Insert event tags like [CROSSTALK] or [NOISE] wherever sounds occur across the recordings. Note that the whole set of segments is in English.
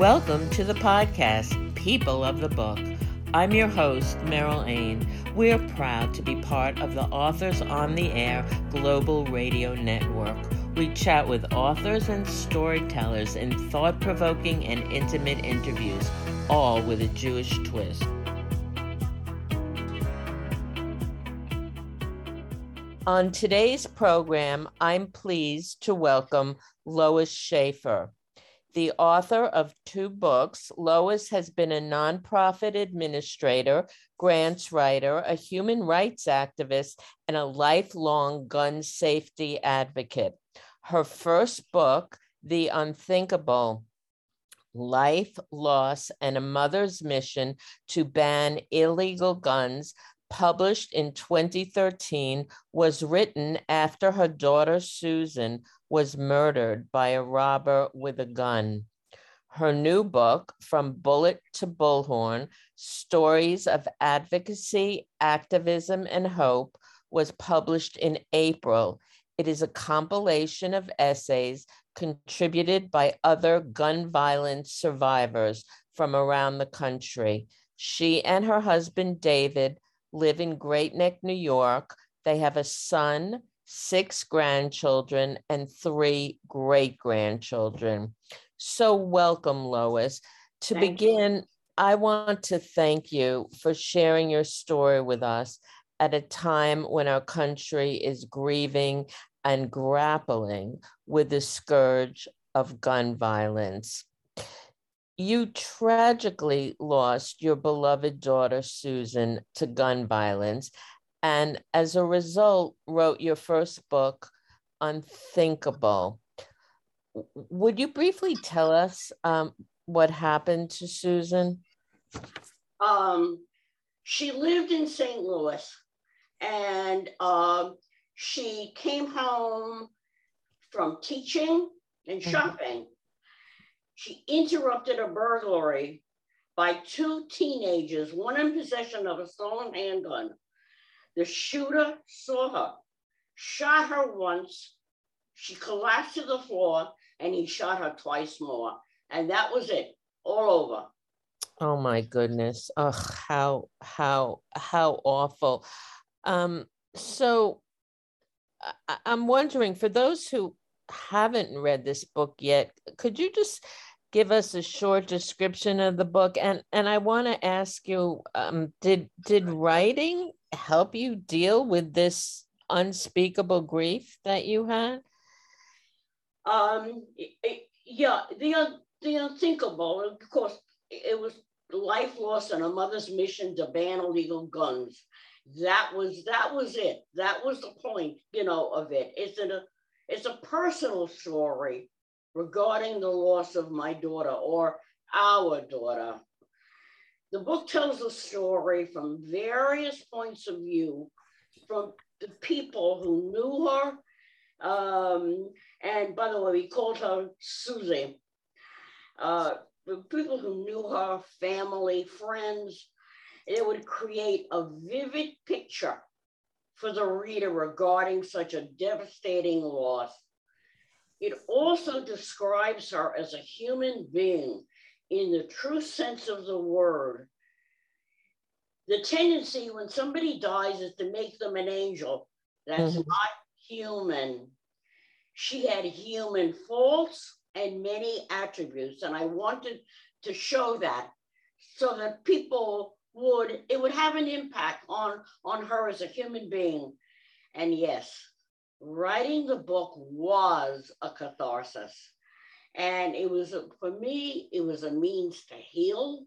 Welcome to the podcast, People of the Book. I'm your host, Meryl Ain. We're proud to be part of the Authors on the Air Global Radio Network. We chat with authors and storytellers in thought provoking and intimate interviews, all with a Jewish twist. On today's program, I'm pleased to welcome Lois Schaefer. The author of two books, Lois has been a nonprofit administrator, grants writer, a human rights activist, and a lifelong gun safety advocate. Her first book, The Unthinkable Life, Loss, and a Mother's Mission to Ban Illegal Guns, published in 2013, was written after her daughter Susan was murdered by a robber with a gun. Her new book, From Bullet to Bullhorn Stories of Advocacy, Activism, and Hope, was published in April. It is a compilation of essays contributed by other gun violence survivors from around the country. She and her husband, David, live in Great Neck, New York. They have a son, six grandchildren, and three great grandchildren. So, welcome, Lois. To thank begin, you. I want to thank you for sharing your story with us at a time when our country is grieving and grappling with the scourge of gun violence. You tragically lost your beloved daughter, Susan, to gun violence, and as a result wrote your first book unthinkable would you briefly tell us um, what happened to susan um, she lived in st louis and um, she came home from teaching and mm-hmm. shopping. She interrupted a burglary by two teenagers one in possession of a stolen handgun the shooter saw her, shot her once, she collapsed to the floor, and he shot her twice more. And that was it, all over. Oh my goodness. Ugh, how how how awful. Um, so I, I'm wondering for those who haven't read this book yet, could you just give us a short description of the book? And and I want to ask you, um, did did writing help you deal with this unspeakable grief that you had? Um, yeah, the the unthinkable. Of course, it was life loss and a mother's mission to ban illegal guns. That was that was it. That was the point, you know, of it. It's a it's a personal story regarding the loss of my daughter or our daughter. The book tells a story from various points of view from the people who knew her. Um, and by the way, we called her Susie. Uh, the people who knew her, family, friends, it would create a vivid picture for the reader regarding such a devastating loss. It also describes her as a human being in the true sense of the word. The tendency when somebody dies is to make them an angel. That's mm-hmm. not human. She had human faults and many attributes, and I wanted to show that so that people would it would have an impact on on her as a human being. And yes, writing the book was a catharsis. And it was, for me, it was a means to heal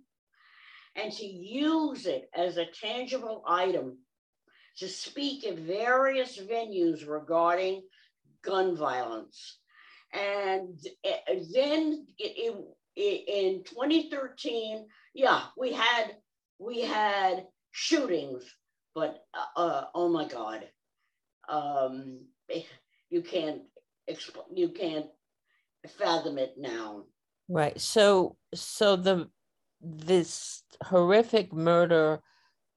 and to use it as a tangible item to speak at various venues regarding gun violence. And then it, it, in 2013, yeah, we had we had shootings, but uh, uh oh my God, um, you can't you can't fathom it now. Right. So so the this horrific murder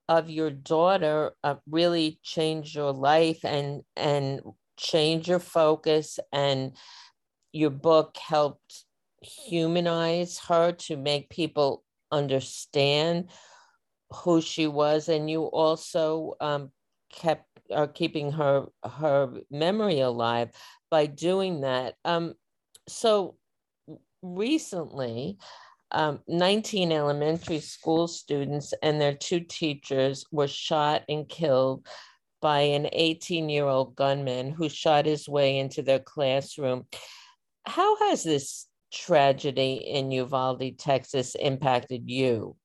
of your daughter uh, really changed your life and and changed your focus and your book helped humanize her to make people understand who she was and you also um, kept are keeping her her memory alive by doing that um, so recently um, 19 elementary school students and their two teachers were shot and killed by an 18 year old gunman who shot his way into their classroom. How has this tragedy in Uvalde, Texas impacted you?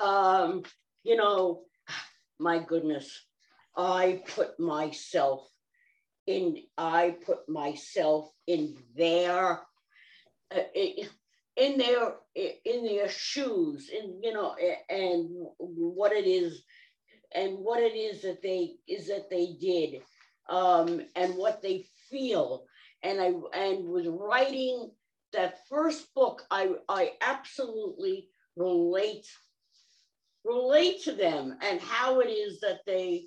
Um, you know, my goodness, I put myself in, I put myself in their, uh, in their, in their shoes, and you know, and what it is, and what it is that they is that they did, um, and what they feel, and I and was writing that first book, I I absolutely relate relate to them and how it is that they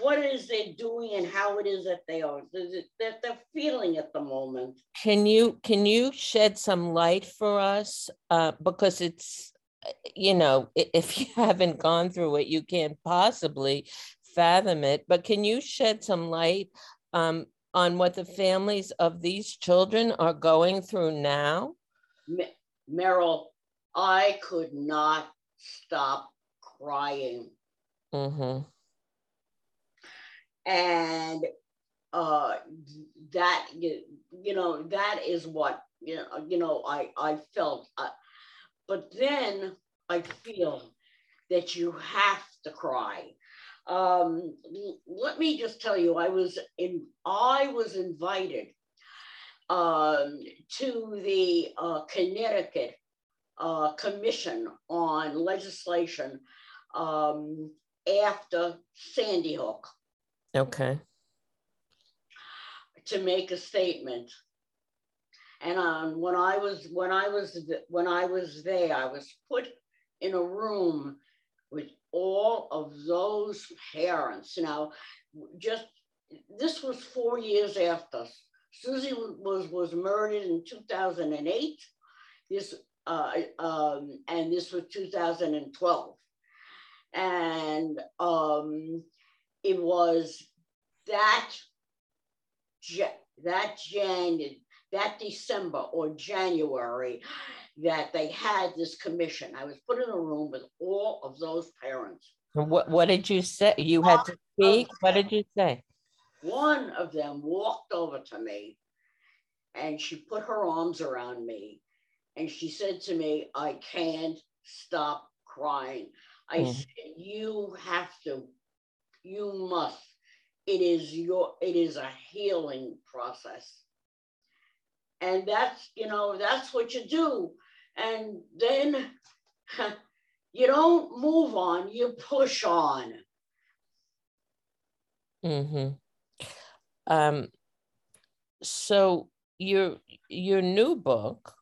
what it is they're doing and how it is that they are that they're feeling at the moment can you can you shed some light for us uh, because it's you know if you [LAUGHS] haven't gone through it you can't possibly fathom it but can you shed some light um, on what the families of these children are going through now? Meryl, I could not stop crying. Mm-hmm. And uh, that you know that is what you know you know I I felt, uh, but then I feel that you have to cry um, let me just tell you, I was in, I was invited um, to the uh, Connecticut uh, Commission on Legislation um, after Sandy Hook. Okay. To make a statement. And um, when I was when I was when I was there, I was put in a room with all of those parents. Now, just this was four years after Susie was was murdered in 2008. This uh, um, and this was 2012, and um, it was that that January, that December or January that they had this commission. I was put in a room with all of those parents. What, what did you say? You had to speak? What did you say? One of them walked over to me and she put her arms around me and she said to me, I can't stop crying. I mm. said, You have to, you must. It is your, it is a healing process. And that's, you know, that's what you do and then [LAUGHS] you don't move on, you push on. Mm-hmm. Um, so your your new book,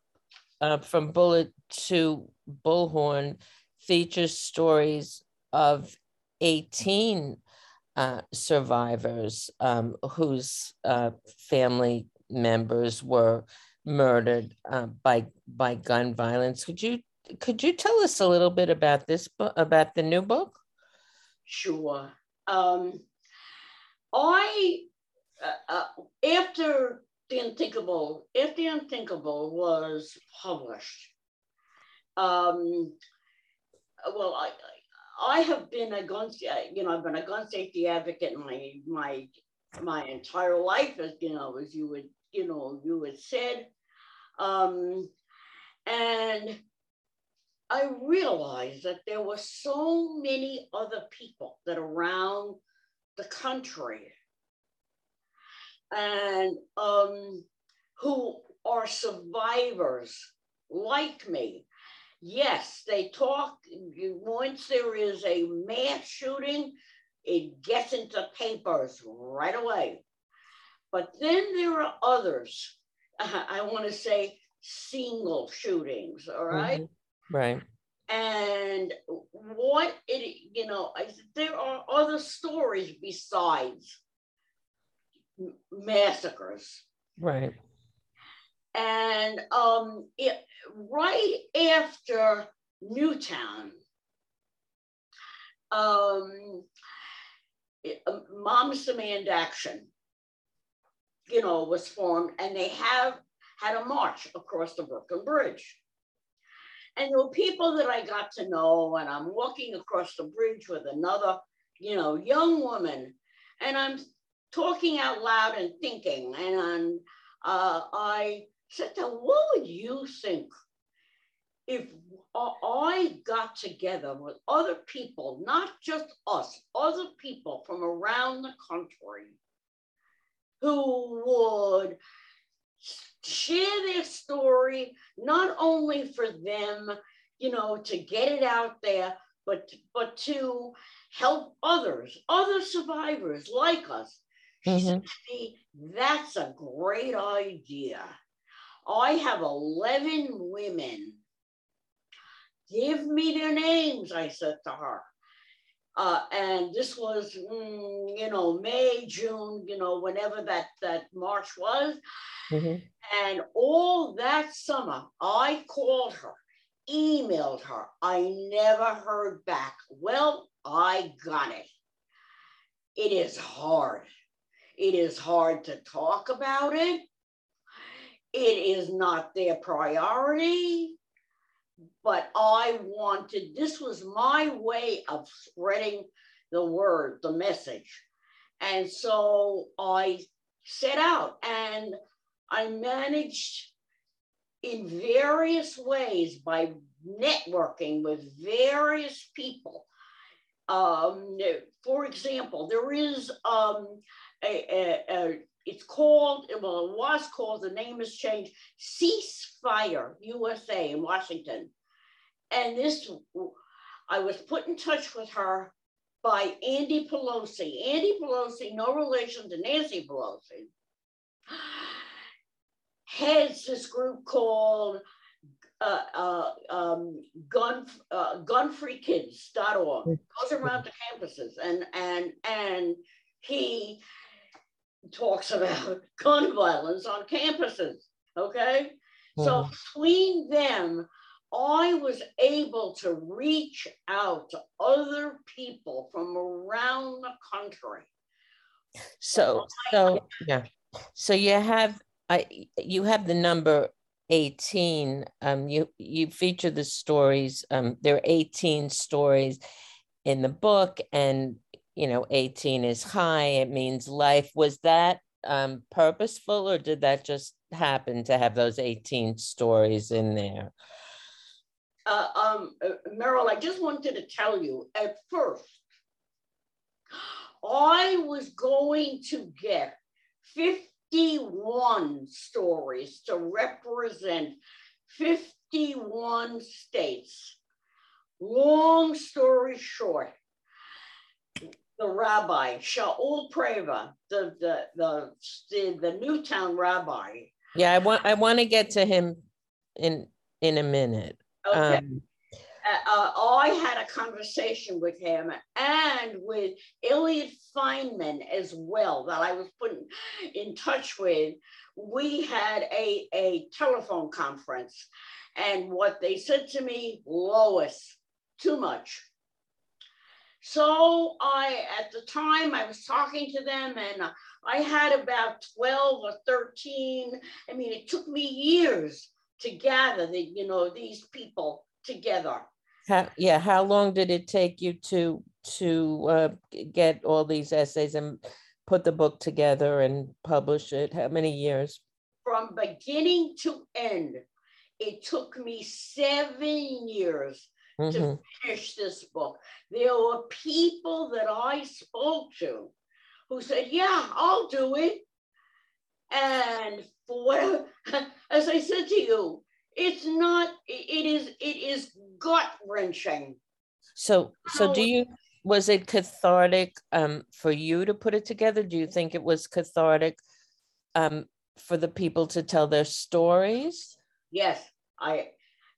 uh, from Bullet to Bullhorn, features stories of 18 uh, survivors um, whose uh, family members were murdered uh, by by gun violence. Could you could you tell us a little bit about this book about the new book? Sure. Um, I uh, uh, after the unthinkable if the unthinkable was published. Um, well, I, I have been a gun, you know, I've been a gun safety advocate my my my entire life, as you know, as you would, you know, you had said. Um, and I realized that there were so many other people that around the country and um, who are survivors like me. Yes, they talk, once there is a mass shooting, it gets into papers right away. But then there are others I want to say single shootings, all right? mm-hmm. Right. And what it, you know, there are other stories besides massacres. Right. And um, it, right after Newtown, um, it, um, Moms Demand Action, you know, was formed, and they have had a march across the Brooklyn Bridge. And there were people that I got to know, and I'm walking across the bridge with another, you know, young woman, and I'm talking out loud and thinking. And uh, I said to her, What would you think if I got together with other people, not just us, other people from around the country who would share their story, not only for them, you know, to get it out there, but, but to help others, other survivors like us. Mm-hmm. See, that's a great idea. I have 11 women. Give me their names, I said to her. Uh, and this was, mm, you know, May, June, you know, whenever that, that March was. Mm-hmm. And all that summer, I called her, emailed her. I never heard back. Well, I got it. It is hard. It is hard to talk about it. It is not their priority but I wanted, this was my way of spreading the word, the message. And so I set out and I managed in various ways by networking with various people. Um, for example, there is um, a, a, a, it's called, well, it was called, the name has changed, Ceasefire USA in Washington. And this, I was put in touch with her by Andy Pelosi. Andy Pelosi, no relation to Nancy Pelosi, heads this group called uh, uh, um, gun uh, gunfreekids.org. Goes around the campuses and and and he talks about [LAUGHS] gun violence on campuses. Okay, mm-hmm. so between them, I was able to reach out to other people from around the country. So, so yeah. So you have I you have the number 18. Um you you feature the stories. Um there are 18 stories in the book and you know 18 is high it means life was that um purposeful or did that just happen to have those 18 stories in there uh, um, uh, Meryl, I just wanted to tell you at first, I was going to get 51 stories to represent 51 states. Long story short, the rabbi, Shaul Praver, the, the, the, the, the Newtown rabbi. Yeah, I want I want to get to him in in a minute. Okay. Um, uh, I had a conversation with him and with Elliot Fineman as well that I was put in touch with. We had a, a telephone conference, and what they said to me, Lois, too much. So I, at the time, I was talking to them, and I had about 12 or 13. I mean, it took me years to gather the, you know, these people together. How, yeah, how long did it take you to to uh, get all these essays and put the book together and publish it? How many years? From beginning to end, it took me seven years mm-hmm. to finish this book. There were people that I spoke to who said, "Yeah, I'll do it," and for whatever, [LAUGHS] as I said to you, it's not. It is. It is gut wrenching. So, so do you? Was it cathartic um, for you to put it together? Do you think it was cathartic um, for the people to tell their stories? Yes, I.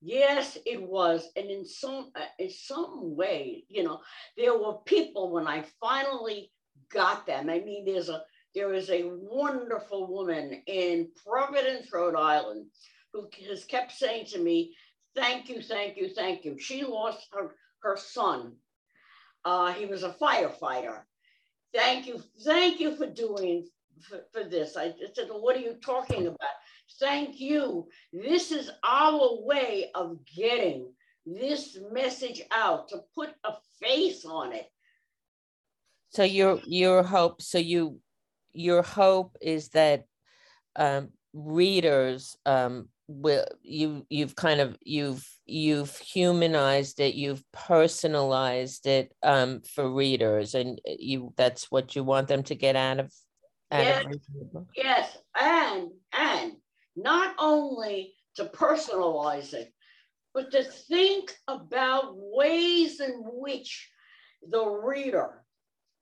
Yes, it was, and in some uh, in some way, you know, there were people when I finally got them. I mean, there's a there is a wonderful woman in Providence, Rhode Island, who has kept saying to me, Thank you, thank you, thank you. She lost her, her son. Uh, he was a firefighter. Thank you, thank you for doing for, for this. I said, What are you talking about? Thank you. This is our way of getting this message out to put a face on it. So your your hope, so you your hope is that um, readers um, will you you've kind of you've you've humanized it you've personalized it um, for readers and you that's what you want them to get out of out yes, of yes and and not only to personalize it but to think about ways in which the reader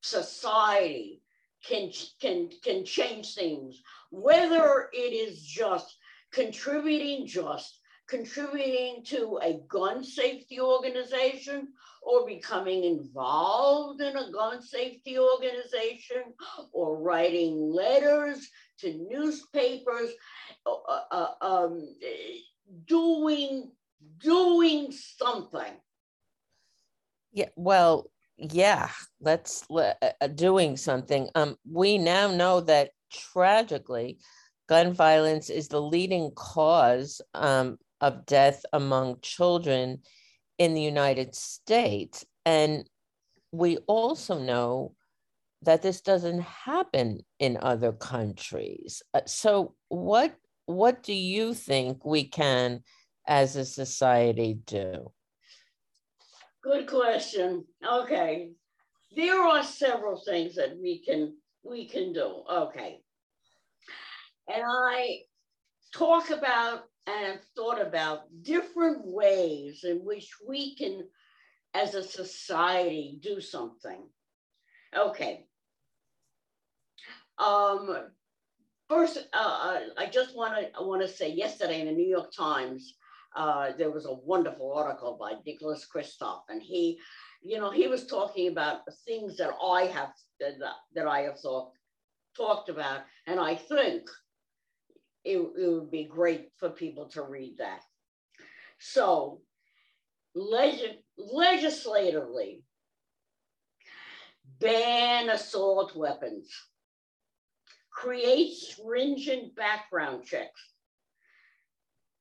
society can can can change things. Whether it is just contributing just contributing to a gun safety organization or becoming involved in a gun safety organization or writing letters to newspapers uh, uh, um, doing doing something. Yeah well yeah let's uh, uh, doing something. Um we now know that tragically gun violence is the leading cause um, of death among children in the united states. And we also know that this doesn't happen in other countries uh, so what what do you think we can as a society do Good question. Okay. There are several things that we can we can do. Okay. And I talk about and have thought about different ways in which we can, as a society, do something. Okay. Um, first, uh, uh I just want to want to say yesterday in the New York Times, uh, there was a wonderful article by Nicholas Kristof, and he, you know, he was talking about things that I have that, that I have thought talked about, and I think it, it would be great for people to read that. So, leg- legislatively, ban assault weapons, create stringent background checks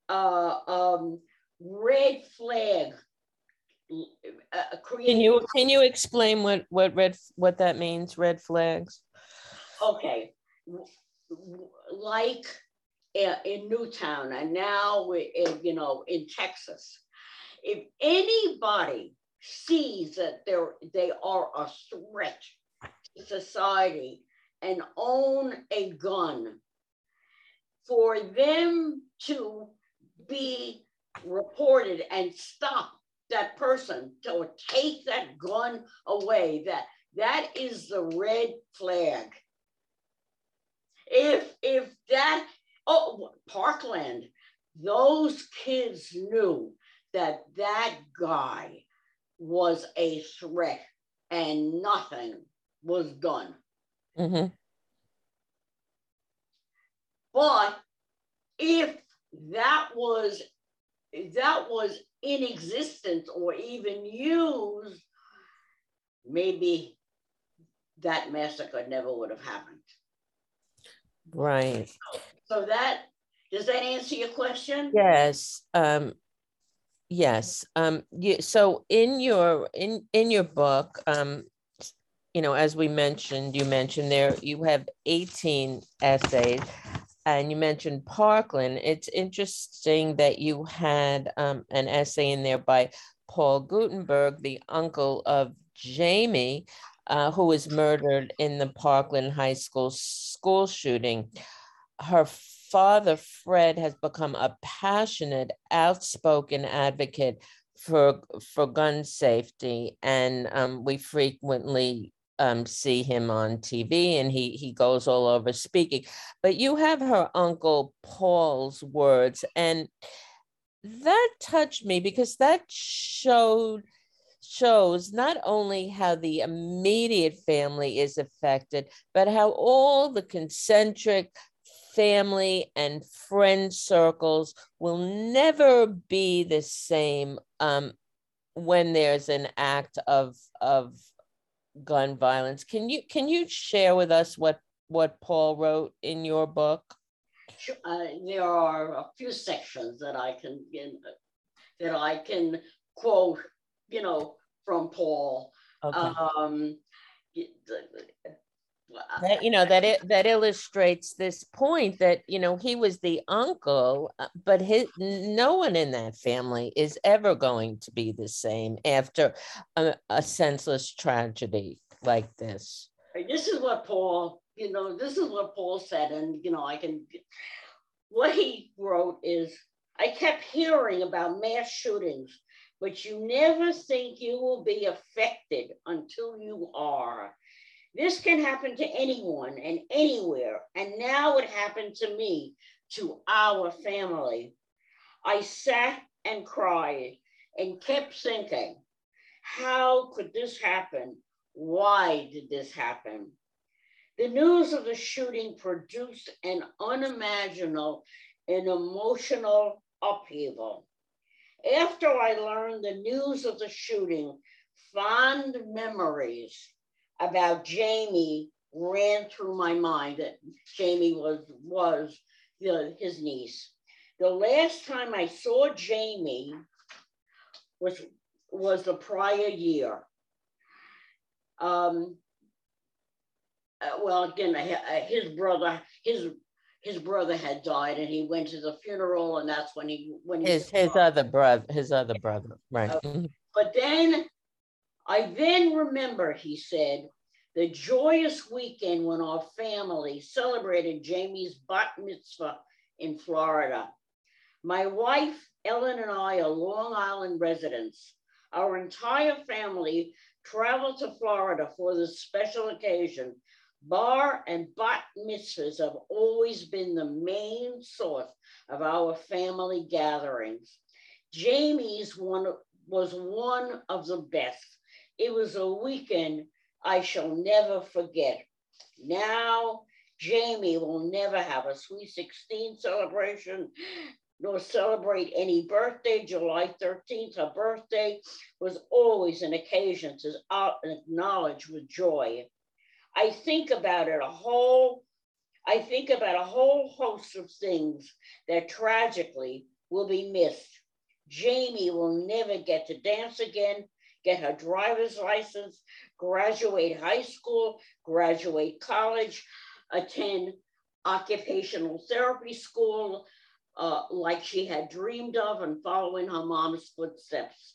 uh, um, red flag. Uh, can you can you explain what what red what that means? Red flags. Okay, like in Newtown and now in, you know in Texas, if anybody sees that they're they are a threat to society and own a gun, for them to be reported and stop that person to take that gun away. That that is the red flag. If if that oh parkland those kids knew that that guy was a threat and nothing was done mm-hmm. but if that was that was in existence or even used, maybe that massacre never would have happened. Right. So, so that does that answer your question? Yes. Um, yes. Um, you, so in your in in your book, um, you know, as we mentioned, you mentioned there you have 18 essays and you mentioned Parkland. It's interesting that you had um, an essay in there by Paul Guttenberg, the uncle of Jaime, uh, who was murdered in the Parkland High School school shooting. Her father, Fred, has become a passionate, outspoken advocate for for gun safety, and um, we frequently um, see him on TV and he he goes all over speaking. But you have her uncle Paul's words, and that touched me because that showed shows not only how the immediate family is affected, but how all the concentric family and friend circles will never be the same um, when there's an act of of gun violence. Can you can you share with us what what Paul wrote in your book? Uh, there are a few sections that I can that I can quote, you know, from Paul. Okay. Um, that, you know that it that illustrates this point that you know he was the uncle uh, but his no one in that family is ever going to be the same after a, a senseless tragedy like this. This is what paul you know this is what paul said and you know i can what he wrote is i kept hearing about mass shootings but you never think you will be affected until you are this can happen to anyone and anywhere. And now it happened to me, to our family. I sat and cried and kept thinking, how could this happen? Why did this happen? The news of the shooting produced an unimaginable and emotional upheaval. After I learned the news of the shooting, fond memories about Jaime ran through my mind that Jaime was was the, his niece. The last time I saw Jaime was was the prior year. Um, uh, well, again, uh, his brother, his his brother had died, and he went to the funeral, and that's when he when he his his other brother, his other brother, right? Uh, but then I then remember, he said, the joyous weekend when our family celebrated Jaime's bat mitzvah in Florida. My wife, Ellen, and I are Long Island residents. Our entire family traveled to Florida for this special occasion. Bar and bat mitzvahs have always been the main source of our family gatherings. Jaime's one was one of the best. It was a weekend I shall never forget. Now, Jaime will never have a Sweet 16 celebration nor celebrate any birthday. July 13th, her birthday was always an occasion to acknowledge with joy. I think about it a whole, I think about a whole host of things that tragically will be missed. Jaime will never get to dance again get her driver's license, graduate high school, graduate college, attend occupational therapy school uh, like she had dreamed of and following her mom's footsteps.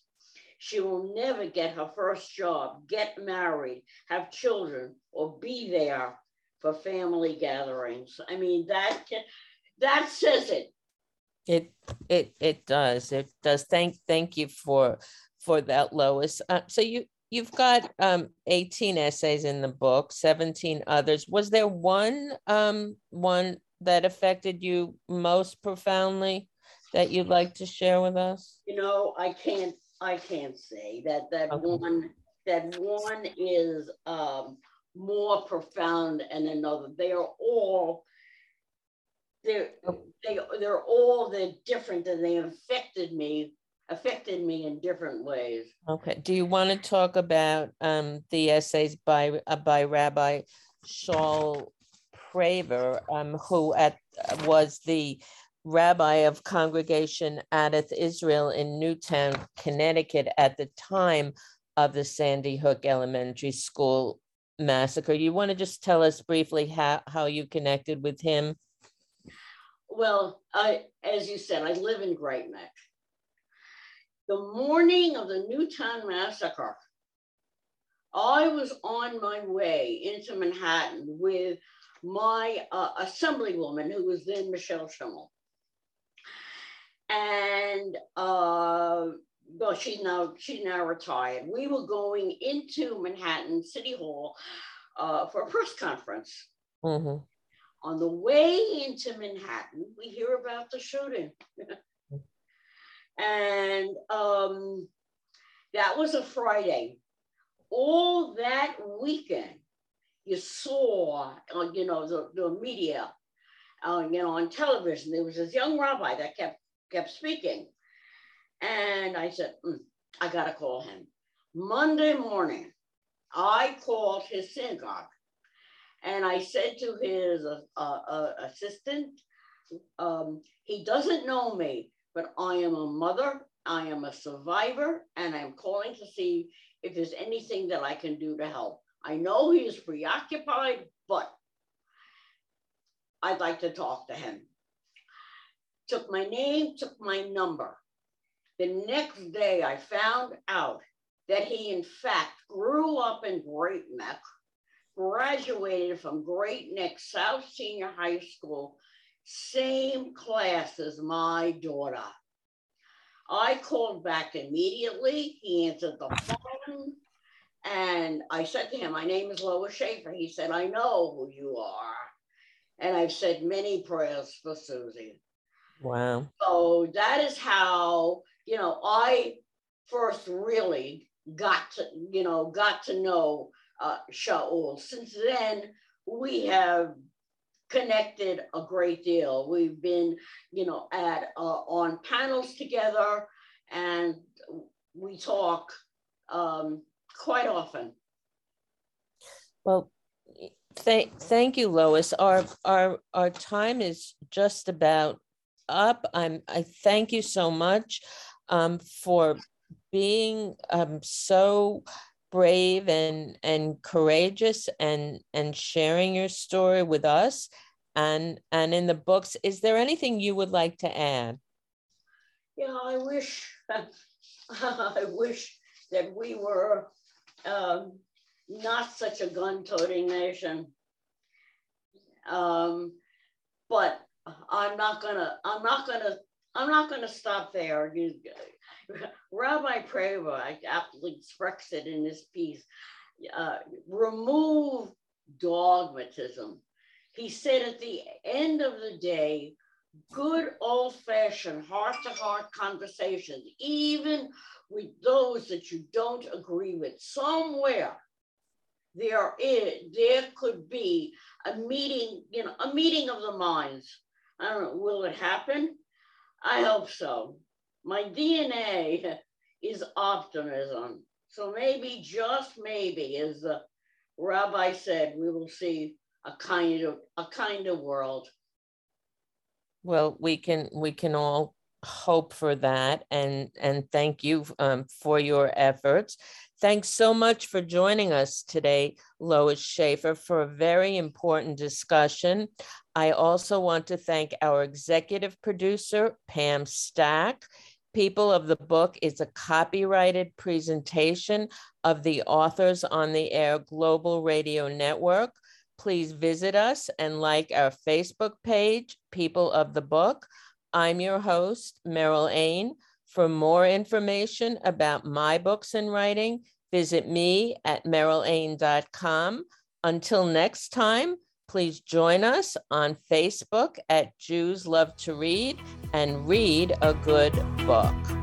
She will never get her first job, get married, have children, or be there for family gatherings. I mean, that that says it. It it it does. It does. Thank thank you for for that, Lois. Uh, so you you've got um, 18 essays in the book, 17 others. Was there one um, one that affected you most profoundly that you'd like to share with us? You know, I can't I can't say that that okay. one that one is um, more profound than another. They are all they're they they're all they're different and they affected me affected me in different ways. Okay. Do you want to talk about um, the essays by uh, by Rabbi Shaul Praver, um, who at was the rabbi of Congregation Adath Israel in Newtown, Connecticut, at the time of the Sandy Hook Elementary School massacre. You want to just tell us briefly how, how you connected with him? Well, I, as you said, I live in Great Neck the morning of the Newtown massacre, I was on my way into Manhattan with my uh, assemblywoman, who was then Michelle Schimel. And uh, well, she's now she's now retired. We were going into Manhattan City Hall uh, for a press conference. Mm-hmm. On the way into Manhattan, we hear about the shooting. [LAUGHS] And um, That was a Friday. All that weekend, you saw, uh, you know, the, the media, uh, you know, on television. There was this young rabbi that kept kept speaking, and I said, mm, I gotta call him. Monday morning, I called his synagogue, and I said to his uh, uh, assistant, um, he doesn't know me, but I am a mother, I am a survivor, and I'm calling to see if there's anything that I can do to help. I know he is preoccupied, but I'd like to talk to him. Took my name, took my number. The next day, I found out that he, in fact, grew up in Great Neck, graduated from Great Neck South Senior High School, same class as my daughter. I called back immediately. He answered the phone. And I said to him, My name is Lois Schaefer. He said, I know who you are. And I've said many prayers for Susie. Wow. So that is how, you know, I first really got to, you know, got to know uh, Shaul. Since then, we have connected a great deal. We've been, you know, at uh, on panels together, and we talk um, quite often. Well, thank thank you, Lois. Our our our time is just about up. I'm I thank you so much um, for being um, so brave and and courageous and and sharing your story with us. And and in the books is there anything you would like to add? Yeah i wish [LAUGHS] i wish that we were um, not such a gun-toting nation. Um, but i'm not gonna i'm not gonna i'm not gonna stop there you Rabbi Praver aptly expressed it in this piece. Uh, remove dogmatism. He said at the end of the day, good old fashioned heart to heart conversations, even with those that you don't agree with, somewhere there is there could be a meeting, you know, a meeting of the minds. I don't know, will it happen? I hope so my DNA is optimism. So maybe, just maybe, as the rabbi said, we will see a kind of a kind of world. Well, we can we can all hope for that, and and thank you um, for your efforts. Thanks so much for joining us today, Lois Schaefer, for a very important discussion. I also want to thank our executive producer, Pam Stack. People of the Book is a copyrighted presentation of the Authors on the Air Global Radio Network. Please visit us and like our Facebook page, People of the Book. I'm your host, Meryl Ain. For more information about my books and writing, visit me at merylain.com. Until next time, Please join us on Facebook at Jews Love to Read and read a good book.